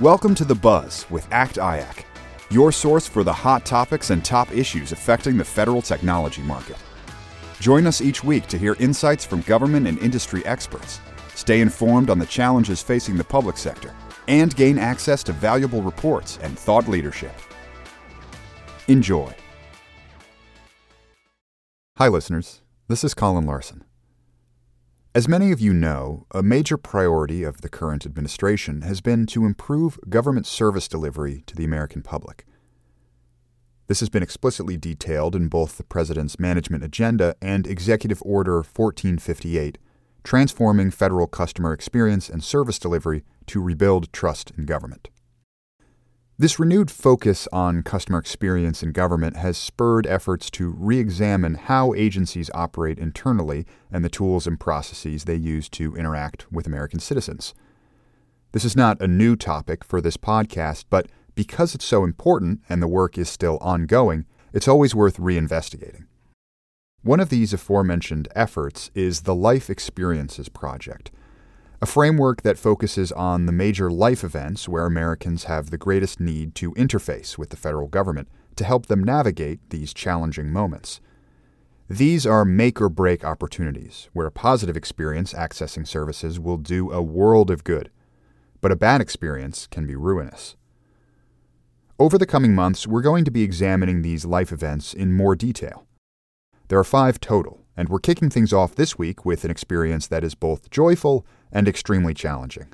Welcome to The Buzz with ACT IAC, your source for the hot topics and top issues affecting the federal technology market. Join us each week to hear insights from government and industry experts, stay informed on the challenges facing the public sector, and gain access to valuable reports and thought leadership. Enjoy. Hi, listeners. This is Colin Larson. As many of you know, a major priority of the current administration has been to improve government service delivery to the American public. This has been explicitly detailed in both the President's Management Agenda and Executive Order 1458, Transforming Federal Customer Experience and Service Delivery to Rebuild Trust in Government. This renewed focus on customer experience in government has spurred efforts to re examine how agencies operate internally and the tools and processes they use to interact with American citizens. This is not a new topic for this podcast, but because it's so important and the work is still ongoing, it's always worth reinvestigating. One of these aforementioned efforts is the Life Experiences Project a framework that focuses on the major life events where Americans have the greatest need to interface with the federal government to help them navigate these challenging moments. These are make or break opportunities where a positive experience accessing services will do a world of good, but a bad experience can be ruinous. Over the coming months, we're going to be examining these life events in more detail. There are five total, and we're kicking things off this week with an experience that is both joyful and extremely challenging.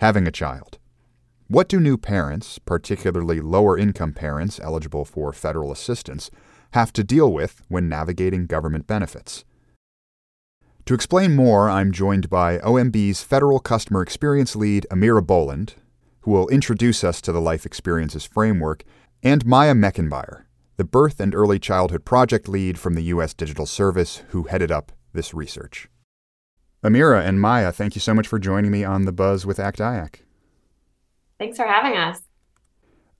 Having a child. What do new parents, particularly lower income parents eligible for federal assistance, have to deal with when navigating government benefits? To explain more, I'm joined by OMB's Federal Customer Experience Lead, Amira Boland, who will introduce us to the Life Experiences Framework, and Maya Mechenbier, the Birth and Early Childhood Project Lead from the U.S. Digital Service, who headed up this research. Amira and Maya, thank you so much for joining me on the Buzz with ACT IAC. Thanks for having us.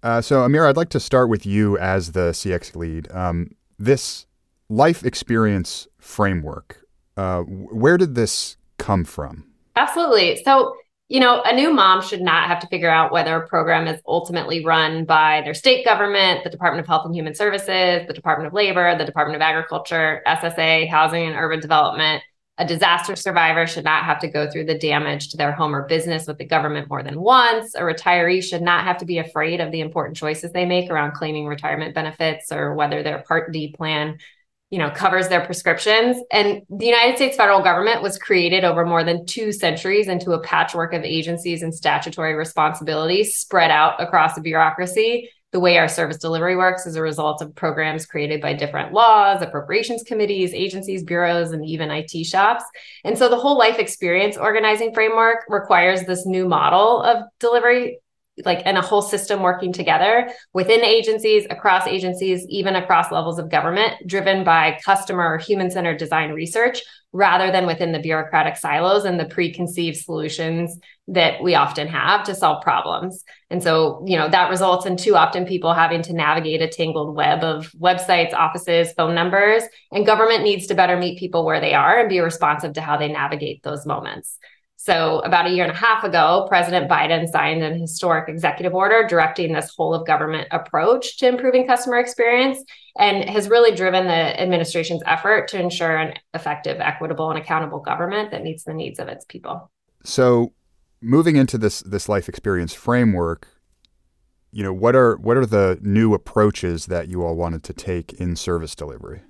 Uh, so, Amira, I'd like to start with you as the CX lead. Um, this life experience framework, uh, where did this come from? Absolutely. So, you know, a new mom should not have to figure out whether a program is ultimately run by their state government, the Department of Health and Human Services, the Department of Labor, the Department of Agriculture, SSA, Housing and Urban Development, a disaster survivor should not have to go through the damage to their home or business with the government more than once. A retiree should not have to be afraid of the important choices they make around claiming retirement benefits or whether their Part D plan, you know, covers their prescriptions. And the United States federal government was created over more than two centuries into a patchwork of agencies and statutory responsibilities spread out across the bureaucracy the way our service delivery works is a result of programs created by different laws, appropriations committees, agencies, bureaus, and even IT shops. And so the whole life experience organizing framework requires this new model of delivery like and a whole system working together within agencies across agencies even across levels of government driven by customer human centered design research rather than within the bureaucratic silos and the preconceived solutions that we often have to solve problems. And so, you know, that results in too often people having to navigate a tangled web of websites, offices, phone numbers, and government needs to better meet people where they are and be responsive to how they navigate those moments. So, about a year and a half ago, President Biden signed an historic executive order directing this whole of government approach to improving customer experience and has really driven the administration's effort to ensure an effective, equitable, and accountable government that meets the needs of its people. So, moving into this this life experience framework, you know, what are what are the new approaches that you all wanted to take in service delivery?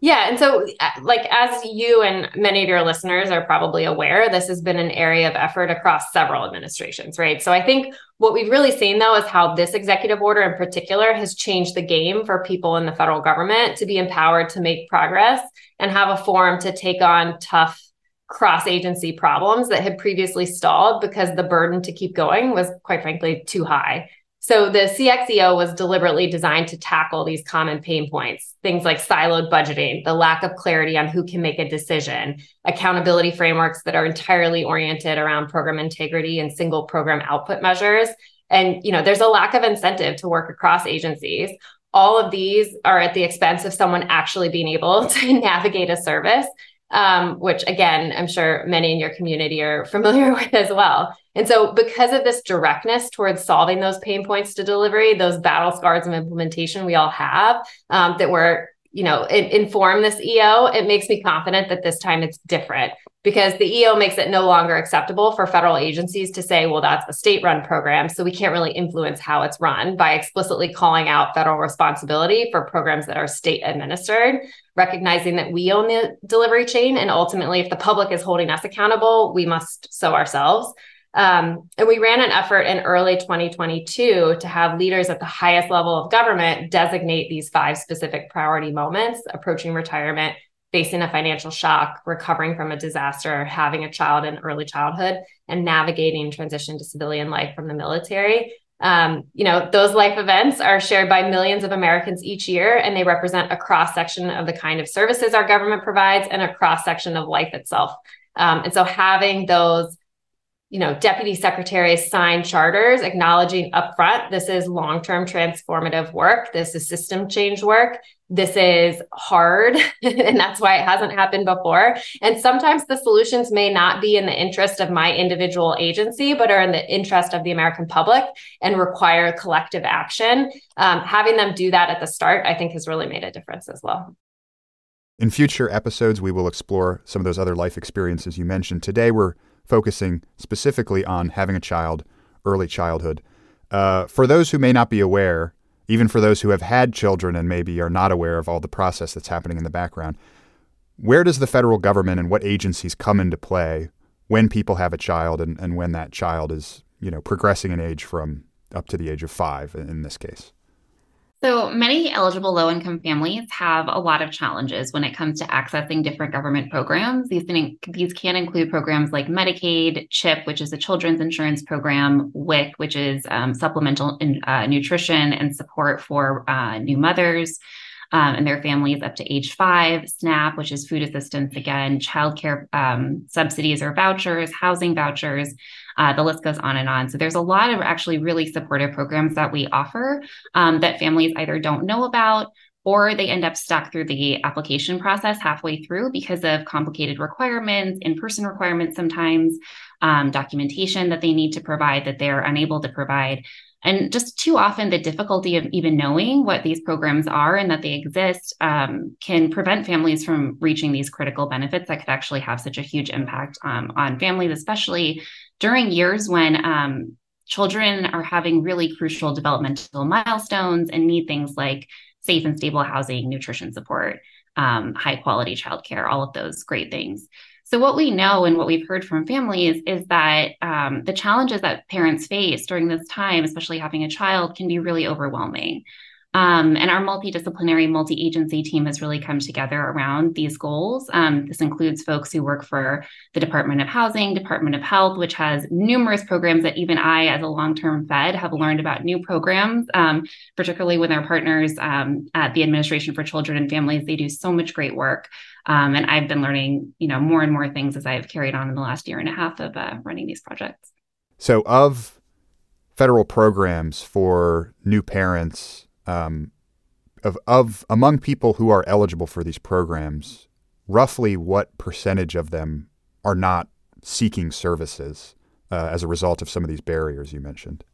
Yeah. And so, uh, like, as you and many of your listeners are probably aware, this has been an area of effort across several administrations, right? So, I think what we've really seen, though, is how this executive order in particular has changed the game for people in the federal government to be empowered to make progress and have a forum to take on tough cross agency problems that had previously stalled because the burden to keep going was, quite frankly, too high. So the CXEO was deliberately designed to tackle these common pain points, things like siloed budgeting, the lack of clarity on who can make a decision, accountability frameworks that are entirely oriented around program integrity and single program output measures. And you know, there's a lack of incentive to work across agencies. All of these are at the expense of someone actually being able to navigate a service, um, which again, I'm sure many in your community are familiar with as well. And so, because of this directness towards solving those pain points to delivery, those battle scars of implementation we all have um, that were, you know, inform this EO, it makes me confident that this time it's different because the EO makes it no longer acceptable for federal agencies to say, well, that's a state run program. So we can't really influence how it's run by explicitly calling out federal responsibility for programs that are state administered, recognizing that we own the delivery chain. And ultimately, if the public is holding us accountable, we must so ourselves. Um, and we ran an effort in early 2022 to have leaders at the highest level of government designate these five specific priority moments approaching retirement facing a financial shock, recovering from a disaster, having a child in early childhood, and navigating transition to civilian life from the military. Um, you know, those life events are shared by millions of Americans each year, and they represent a cross section of the kind of services our government provides and a cross section of life itself. Um, and so, having those you know, deputy secretaries sign charters acknowledging upfront this is long-term transformative work, this is system change work, this is hard, and that's why it hasn't happened before. And sometimes the solutions may not be in the interest of my individual agency, but are in the interest of the American public and require collective action. Um, having them do that at the start, I think, has really made a difference as well. In future episodes, we will explore some of those other life experiences you mentioned. Today, we're focusing specifically on having a child, early childhood. Uh, for those who may not be aware, even for those who have had children and maybe are not aware of all the process that's happening in the background, where does the federal government and what agencies come into play when people have a child and, and when that child is, you know, progressing in age from up to the age of five in this case? So many eligible low income families have a lot of challenges when it comes to accessing different government programs. These can, these can include programs like Medicaid, CHIP, which is a children's insurance program, WIC, which is um, supplemental in, uh, nutrition and support for uh, new mothers. Um, and their families up to age five, SNAP, which is food assistance again, childcare um, subsidies or vouchers, housing vouchers, uh, the list goes on and on. So there's a lot of actually really supportive programs that we offer um, that families either don't know about or they end up stuck through the application process halfway through because of complicated requirements, in person requirements sometimes, um, documentation that they need to provide that they're unable to provide. And just too often, the difficulty of even knowing what these programs are and that they exist um, can prevent families from reaching these critical benefits that could actually have such a huge impact um, on families, especially during years when um, children are having really crucial developmental milestones and need things like safe and stable housing, nutrition support, um, high quality childcare, all of those great things. So, what we know and what we've heard from families is that um, the challenges that parents face during this time, especially having a child, can be really overwhelming. Um, and our multidisciplinary, multi agency team has really come together around these goals. Um, this includes folks who work for the Department of Housing, Department of Health, which has numerous programs that even I, as a long term Fed, have learned about new programs, um, particularly with our partners um, at the Administration for Children and Families. They do so much great work. Um, and I've been learning, you know, more and more things as I've carried on in the last year and a half of uh, running these projects. So, of federal programs for new parents um, of, of among people who are eligible for these programs, roughly what percentage of them are not seeking services uh, as a result of some of these barriers you mentioned?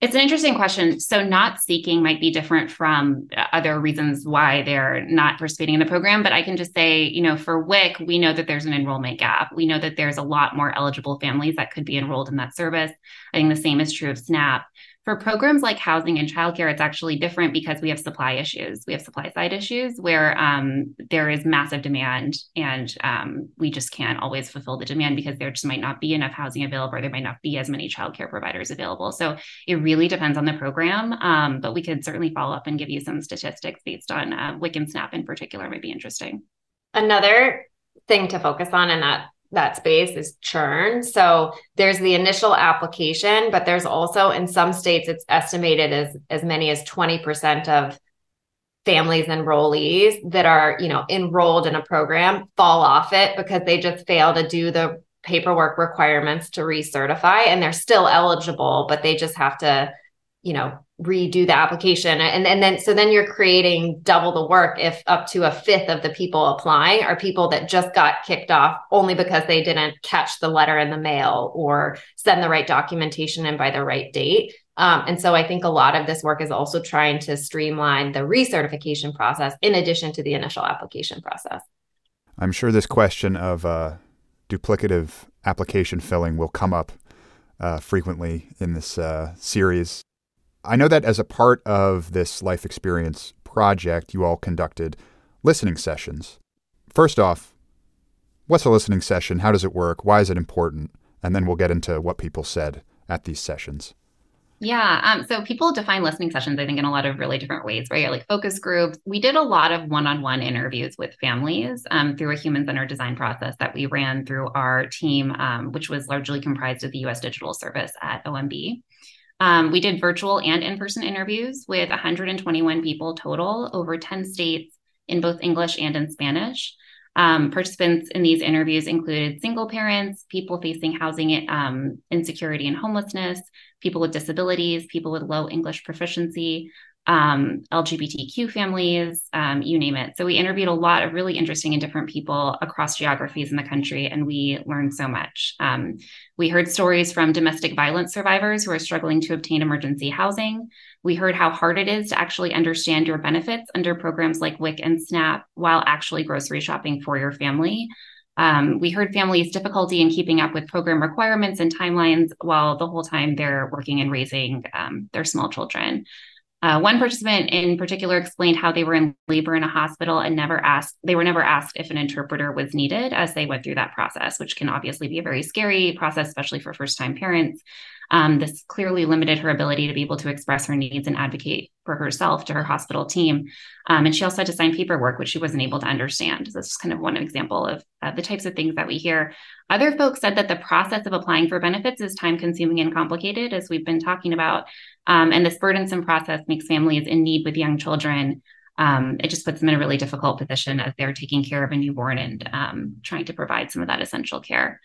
It's an interesting question. So, not seeking might be different from uh, other reasons why they're not participating in the program. But I can just say, you know, for WIC, we know that there's an enrollment gap. We know that there's a lot more eligible families that could be enrolled in that service. I think the same is true of SNAP. For programs like housing and childcare, it's actually different because we have supply issues. We have supply side issues where um, there is massive demand, and um, we just can't always fulfill the demand because there just might not be enough housing available, or there might not be as many childcare providers available. So it really depends on the program, um, but we could certainly follow up and give you some statistics based on uh, WIC and SNAP in particular. Might be interesting. Another thing to focus on and that that space is churn. So there's the initial application, but there's also in some states it's estimated as as many as 20% of families enrollees that are, you know, enrolled in a program fall off it because they just fail to do the paperwork requirements to recertify and they're still eligible, but they just have to you know redo the application. And, and then so then you're creating double the work if up to a fifth of the people applying are people that just got kicked off only because they didn't catch the letter in the mail or send the right documentation in by the right date. Um, and so i think a lot of this work is also trying to streamline the recertification process in addition to the initial application process. I'm sure this question of uh, duplicative application filling will come up uh, frequently in this uh, series I know that as a part of this life experience project, you all conducted listening sessions. First off, what's a listening session? How does it work? Why is it important? And then we'll get into what people said at these sessions. Yeah. Um, so people define listening sessions, I think, in a lot of really different ways, right? Like focus groups. We did a lot of one on one interviews with families um, through a human centered design process that we ran through our team, um, which was largely comprised of the US Digital Service at OMB. Um, we did virtual and in person interviews with 121 people total over 10 states in both English and in Spanish. Um, participants in these interviews included single parents, people facing housing um, insecurity and homelessness, people with disabilities, people with low English proficiency, um, LGBTQ families, um, you name it. So we interviewed a lot of really interesting and different people across geographies in the country, and we learned so much. Um, we heard stories from domestic violence survivors who are struggling to obtain emergency housing. We heard how hard it is to actually understand your benefits under programs like WIC and SNAP while actually grocery shopping for your family. Um, we heard families' difficulty in keeping up with program requirements and timelines while the whole time they're working and raising um, their small children. Uh, one participant in particular explained how they were in labor in a hospital and never asked, they were never asked if an interpreter was needed as they went through that process, which can obviously be a very scary process, especially for first time parents. Um, this clearly limited her ability to be able to express her needs and advocate for herself to her hospital team. Um, and she also had to sign paperwork, which she wasn't able to understand. So that's kind of one example of uh, the types of things that we hear. Other folks said that the process of applying for benefits is time consuming and complicated, as we've been talking about. Um, and this burdensome process makes families in need with young children. Um, it just puts them in a really difficult position as they're taking care of a newborn and um, trying to provide some of that essential care.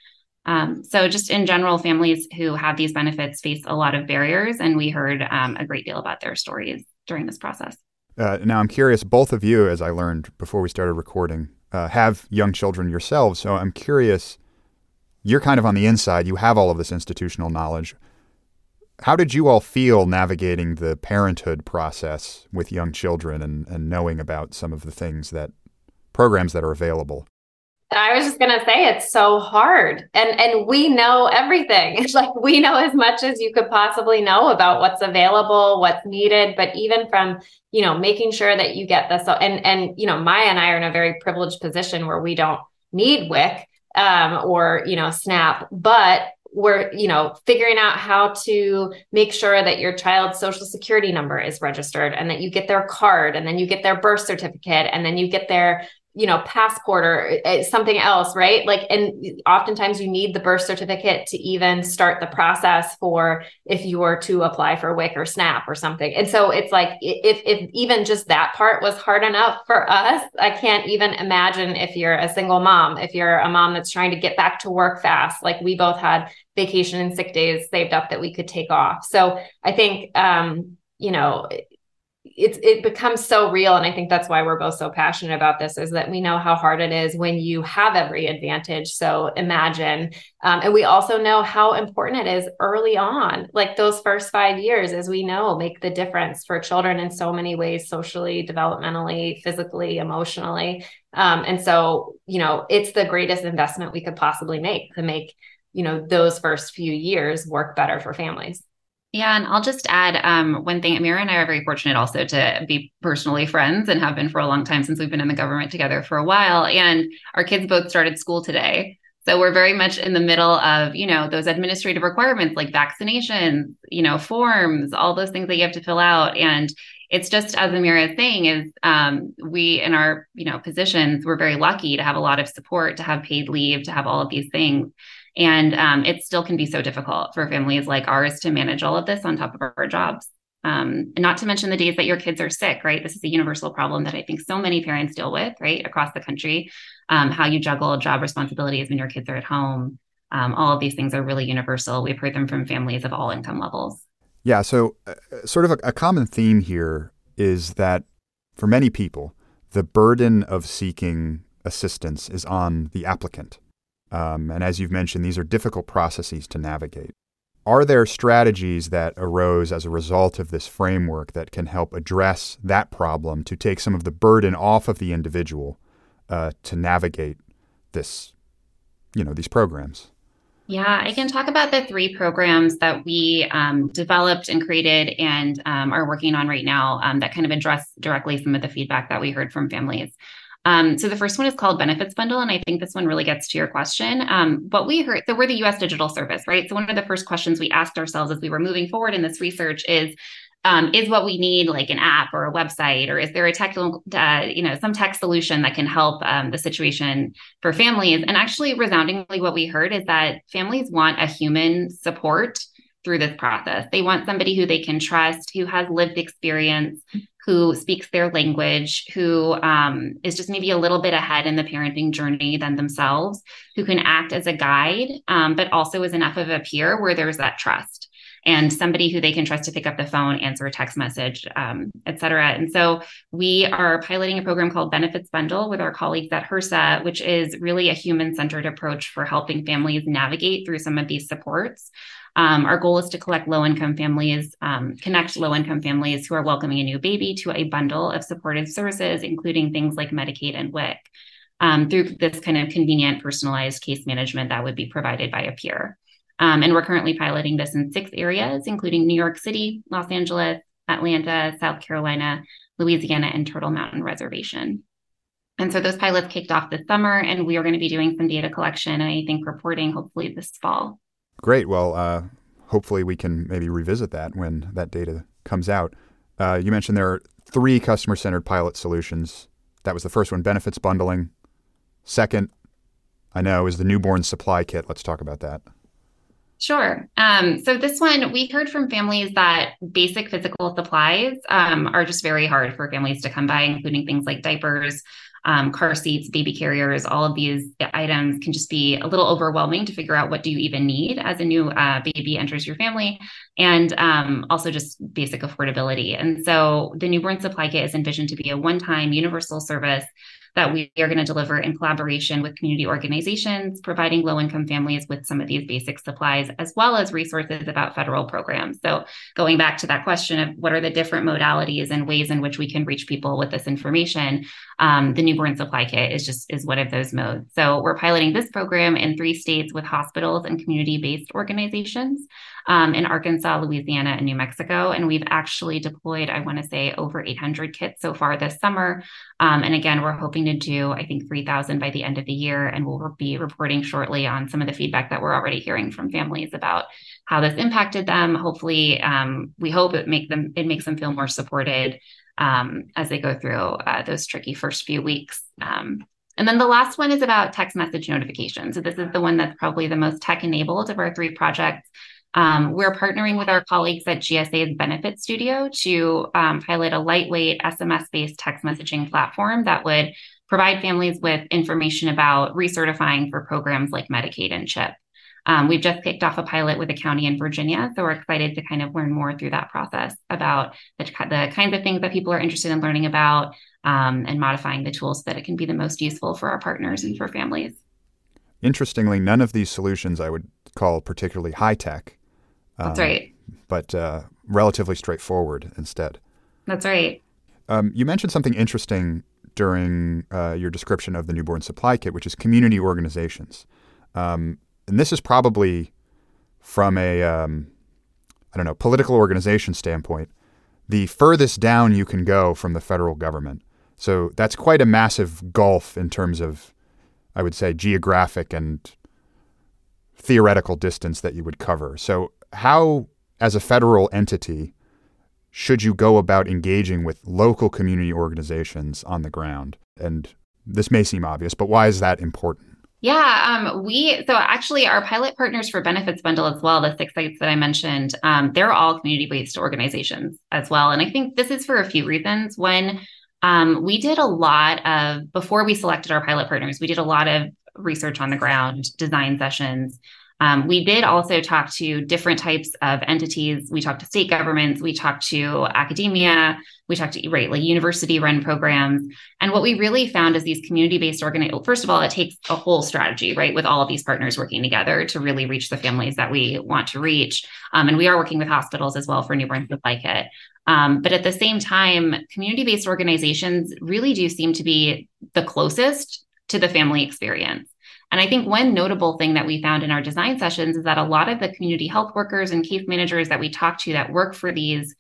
Um, so, just in general, families who have these benefits face a lot of barriers, and we heard um, a great deal about their stories during this process. Uh, now, I'm curious, both of you, as I learned before we started recording, uh, have young children yourselves. So, I'm curious, you're kind of on the inside, you have all of this institutional knowledge. How did you all feel navigating the parenthood process with young children and, and knowing about some of the things that programs that are available? I was just gonna say it's so hard, and and we know everything. It's like we know as much as you could possibly know about what's available, what's needed. But even from you know making sure that you get this, and and you know Maya and I are in a very privileged position where we don't need WIC um, or you know SNAP, but we're you know figuring out how to make sure that your child's social security number is registered and that you get their card and then you get their birth certificate and then you get their you know passport or uh, something else right? Like and oftentimes you need the birth certificate to even start the process for if you were to apply for wic or snap or something. And so it's like if if even just that part was hard enough for us i can't even imagine if you're a single mom if you're a mom that's trying to get back to work fast like we both had vacation and sick days saved up that we could take off. So i think um you know it's it becomes so real. And i think that's why we're both so passionate about this is that we know how hard it is when you have every advantage. So imagine um, and we also know how important it is early on like those first five years as we know make the difference for children in so many ways socially developmentally physically emotionally. Um, and so you know it's the greatest investment we could possibly make to make you know those first few years work better for families yeah, and I'll just add um, one thing. Amira and I are very fortunate also to be personally friends and have been for a long time since we've been in the government together for a while. And our kids both started school today. So we're very much in the middle of, you know, those administrative requirements like vaccinations, you know, forms, all those things that you have to fill out. And it's just as Amira is saying, is um, we in our, you know, positions, we're very lucky to have a lot of support, to have paid leave, to have all of these things. And um, it still can be so difficult for families like ours to manage all of this on top of our jobs. Um, and not to mention the days that your kids are sick, right? This is a universal problem that I think so many parents deal with, right, across the country. Um, how you juggle job responsibilities when your kids are at home. Um, all of these things are really universal. We've heard them from families of all income levels. Yeah, so uh, sort of a, a common theme here is that for many people, the burden of seeking assistance is on the applicant. Um, and as you've mentioned, these are difficult processes to navigate. Are there strategies that arose as a result of this framework that can help address that problem to take some of the burden off of the individual uh, to navigate this, you know, these programs? Yeah, I can talk about the three programs that we um, developed and created and um, are working on right now um, that kind of address directly some of the feedback that we heard from families. Um, so the first one is called Benefits Bundle, and I think this one really gets to your question. Um, what we heard, so we're the U.S. Digital Service, right? So one of the first questions we asked ourselves as we were moving forward in this research is, um, is what we need like an app or a website or is there a tech, uh, you know some tech solution that can help um, the situation for families and actually resoundingly what we heard is that families want a human support through this process they want somebody who they can trust who has lived experience who speaks their language who um, is just maybe a little bit ahead in the parenting journey than themselves who can act as a guide um, but also is enough of a peer where there's that trust and somebody who they can trust to pick up the phone, answer a text message, um, et cetera. And so we are piloting a program called Benefits Bundle with our colleagues at HRSA, which is really a human centered approach for helping families navigate through some of these supports. Um, our goal is to collect low income families, um, connect low income families who are welcoming a new baby to a bundle of supported services, including things like Medicaid and WIC, um, through this kind of convenient, personalized case management that would be provided by a peer. Um, and we're currently piloting this in six areas, including New York City, Los Angeles, Atlanta, South Carolina, Louisiana, and Turtle Mountain Reservation. And so those pilots kicked off this summer, and we are going to be doing some data collection and I think reporting hopefully this fall. Great. Well, uh, hopefully we can maybe revisit that when that data comes out. Uh, you mentioned there are three customer centered pilot solutions. That was the first one benefits bundling. Second, I know, is the newborn supply kit. Let's talk about that. Sure. Um, so this one, we heard from families that basic physical supplies um, are just very hard for families to come by, including things like diapers, um, car seats, baby carriers. All of these items can just be a little overwhelming to figure out what do you even need as a new uh, baby enters your family, and um, also just basic affordability. And so the newborn supply kit is envisioned to be a one-time universal service that we are going to deliver in collaboration with community organizations, providing low income families with some of these basic supplies, as well as resources about federal programs. So, going back to that question of what are the different modalities and ways in which we can reach people with this information, um, the newborn supply kit is just is one of those modes. So, we're piloting this program in three states with hospitals and community based organizations um, in Arkansas, Louisiana, and New Mexico. And we've actually deployed, I want to say, over 800 kits so far this summer. Um, and again, we're hoping to do, I think, 3,000 by the end of the year. And we'll be reporting shortly on some of the feedback that we're already hearing from families about how this impacted them. Hopefully, um, we hope it make them it makes them feel more supported um, as they go through uh, those tricky first few weeks. Um, and then the last one is about text message notifications. So this is the one that's probably the most tech enabled of our three projects. Um, we're partnering with our colleagues at GSA's Benefit Studio to um, pilot a lightweight SMS based text messaging platform that would provide families with information about recertifying for programs like Medicaid and CHIP. Um, we've just kicked off a pilot with a county in Virginia, so we're excited to kind of learn more through that process about the, the kinds of things that people are interested in learning about um, and modifying the tools so that it can be the most useful for our partners and for families. Interestingly, none of these solutions I would call particularly high tech. That's um, right. But uh, relatively straightforward instead. That's right. Um, you mentioned something interesting during uh, your description of the newborn supply kit, which is community organizations. Um, and this is probably from a um, I don't know political organization standpoint, the furthest down you can go from the federal government. So that's quite a massive gulf in terms of, I would say, geographic and theoretical distance that you would cover. So how, as a federal entity, should you go about engaging with local community organizations on the ground? And this may seem obvious, but why is that important? Yeah, um, we so actually our pilot partners for benefits bundle as well, the six sites that I mentioned, um, they're all community-based organizations as well. And I think this is for a few reasons. When um, we did a lot of before we selected our pilot partners, we did a lot of research on the ground, design sessions, Um, we did also talk to different types of entities. We talked to state governments, we talked to academia, we talked to right like university run programs. And what we really found is these community based organizations. First of all, it takes a whole strategy, right, with all of these partners working together to really reach the families that we want to reach. Um, and we are working with hospitals as well for newborns with like it. Um, but at the same time, community based organizations really do seem to be the closest to the family experience. And I think one notable thing that we found in our design sessions is that a lot of the community health workers and case managers that we talk to that work for these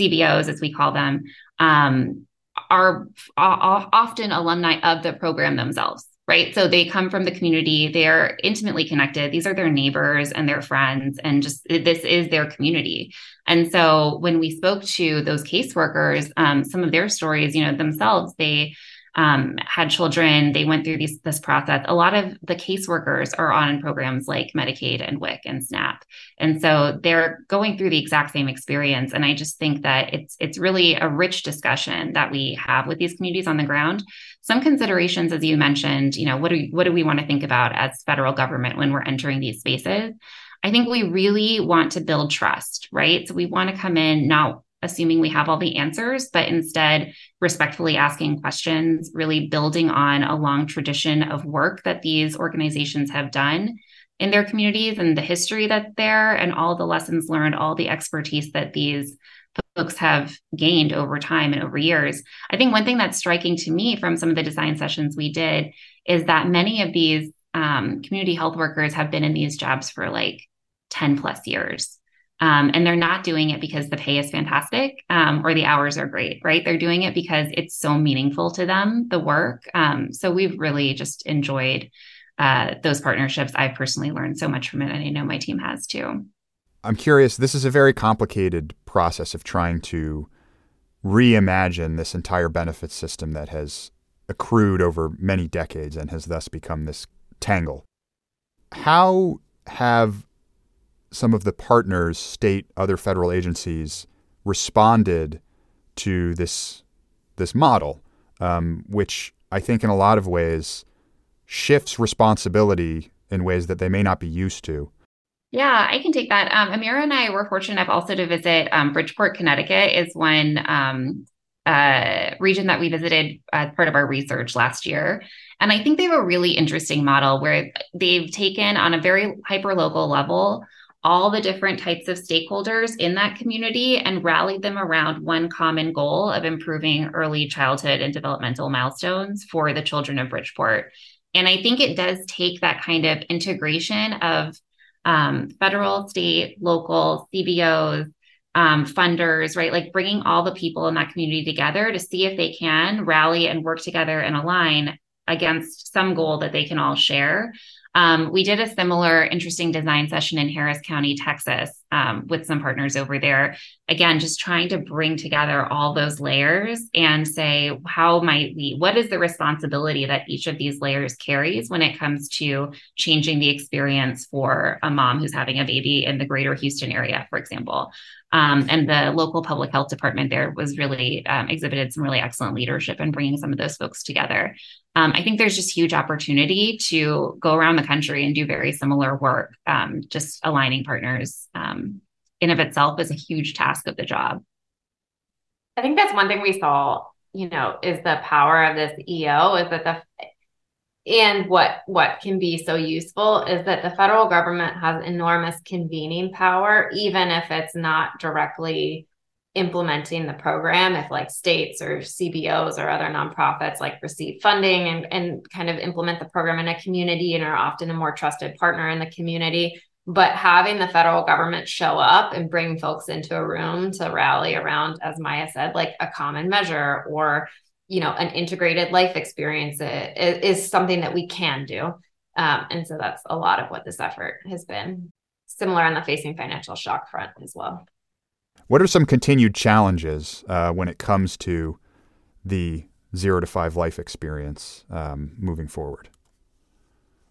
CBOs, as we call them, um, are often alumni of the program themselves, right? So they come from the community, they're intimately connected. These are their neighbors and their friends, and just this is their community. And so when we spoke to those caseworkers, um, some of their stories, you know, themselves, they um, had children, they went through these, this process. A lot of the caseworkers are on programs like Medicaid and WIC and SNAP, and so they're going through the exact same experience. And I just think that it's it's really a rich discussion that we have with these communities on the ground. Some considerations, as you mentioned, you know, what do what do we want to think about as federal government when we're entering these spaces? I think we really want to build trust, right? So we want to come in not assuming we have all the answers, but instead respectfully asking questions, really building on a long tradition of work that these organizations have done in their communities and the history that's there and all the lessons learned, all the expertise that these folks have gained over time and over years. I think one thing that's striking to me from some of the design sessions we did is that many of these um, community health workers have been in these jobs for like 10 plus years. Um, and they're not doing it because the pay is fantastic um, or the hours are great, right? They're doing it because it's so meaningful to them, the work. Um, so we've really just enjoyed uh, those partnerships. I've personally learned so much from it, and I know my team has too. I'm curious, this is a very complicated process of trying to reimagine this entire benefit system that has accrued over many decades and has thus become this tangle. How have some of the partners, state, other federal agencies, responded to this this model, um, which I think in a lot of ways shifts responsibility in ways that they may not be used to. Yeah, I can take that. Um, Amira and I were fortunate enough also to visit um, Bridgeport, Connecticut, is one um, uh, region that we visited as part of our research last year. And I think they have a really interesting model where they've taken on a very hyper local level all the different types of stakeholders in that community and rallied them around one common goal of improving early childhood and developmental milestones for the children of Bridgeport. And I think it does take that kind of integration of um, federal, state, local, CBOs, um, funders, right? Like bringing all the people in that community together to see if they can rally and work together and align against some goal that they can all share um, we did a similar interesting design session in Harris County, Texas, um, with some partners over there. Again, just trying to bring together all those layers and say, how might we, what is the responsibility that each of these layers carries when it comes to changing the experience for a mom who's having a baby in the greater Houston area, for example? Um, and the local public health department there was really um, exhibited some really excellent leadership in bringing some of those folks together. Um, I think there's just huge opportunity to go around the country and do very similar work. Um, just aligning partners um, in of itself is a huge task of the job. I think that's one thing we saw. You know, is the power of this EO is that the and what what can be so useful is that the federal government has enormous convening power even if it's not directly implementing the program if like states or cbos or other nonprofits like receive funding and, and kind of implement the program in a community and are often a more trusted partner in the community. But having the federal government show up and bring folks into a room to rally around as maya said like a common measure or you know an integrated life experience is, something that we can do. Um, and so that's a lot of what this effort has been similar on the facing financial shock front as well what are some continued challenges uh, when it comes to the zero to five life experience um, moving forward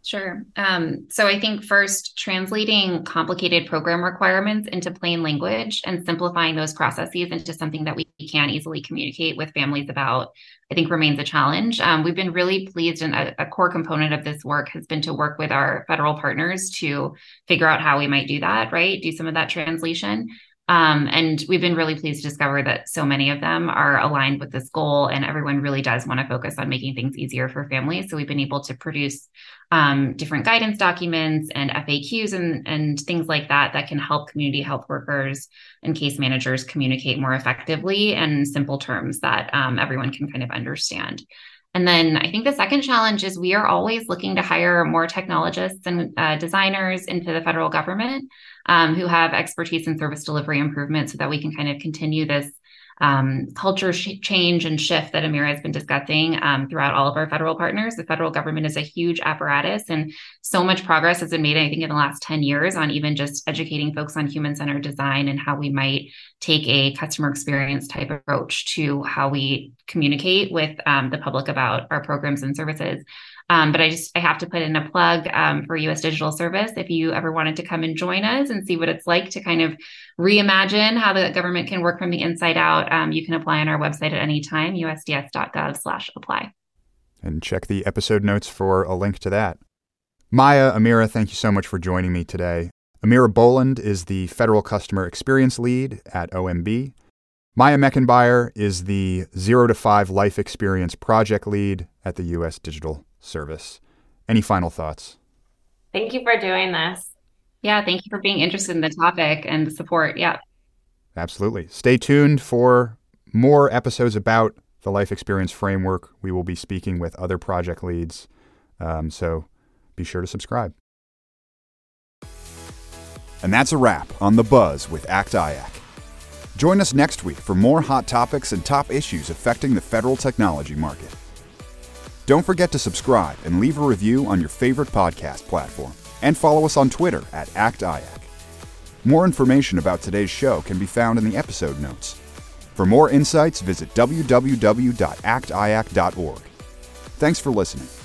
Sure. Um, so I think first, translating complicated program requirements into plain language and simplifying those processes into something that we can easily communicate with families about, I think remains a challenge. Um, we've been really pleased, and a, a, core component of this work has been to work with our federal partners to figure out how we might do that, right? Do some of that translation. Um, and we've been really pleased to discover that so many of them are aligned with this goal, and everyone really does want to focus on making things easier for families. So we've been able to produce um, different guidance documents and FAQs and, and things like that that can help community health workers and case managers communicate more effectively in simple terms that um, everyone can kind of understand. And then I think the second challenge is we are always looking to hire more technologists and uh, designers into the federal government um, who have expertise in service delivery improvement so that we can kind of continue this um, culture sh- change and shift that Amira has been discussing um, throughout all of our federal partners. The federal government is a huge apparatus, and so much progress has been made, I think, in the last 10 years on even just educating folks on human centered design and how we might take a customer experience type approach to how we communicate with um, the public about our programs and services. Um, but I just I have to put in a plug um, for U.S. Digital Service. If you ever wanted to come and join us and see what it's like to kind of reimagine how the government can work from the inside out, um, you can apply on our website at any time, usds.gov/apply. And check the episode notes for a link to that. Maya, Amira, thank you so much for joining me today. Amira Boland is the Federal Customer Experience Lead at OMB. Maya Mechenbier is the Zero to Five Life Experience Project Lead at the U.S. Digital service. Any final thoughts? Thank you for doing this. Yeah, thank you for being interested in the topic and the support. Yeah. Absolutely. Stay tuned for more episodes about the life experience framework. We will be speaking with other project leads. Um, so be sure to subscribe. And that's a wrap on The Buzz with ACT IAC. Join us next week for more hot topics and top issues affecting the federal technology market. Don't forget to subscribe and leave a review on your favorite podcast platform. And follow us on Twitter at ActIAC. More information about today's show can be found in the episode notes. For more insights, visit www.actiac.org. Thanks for listening.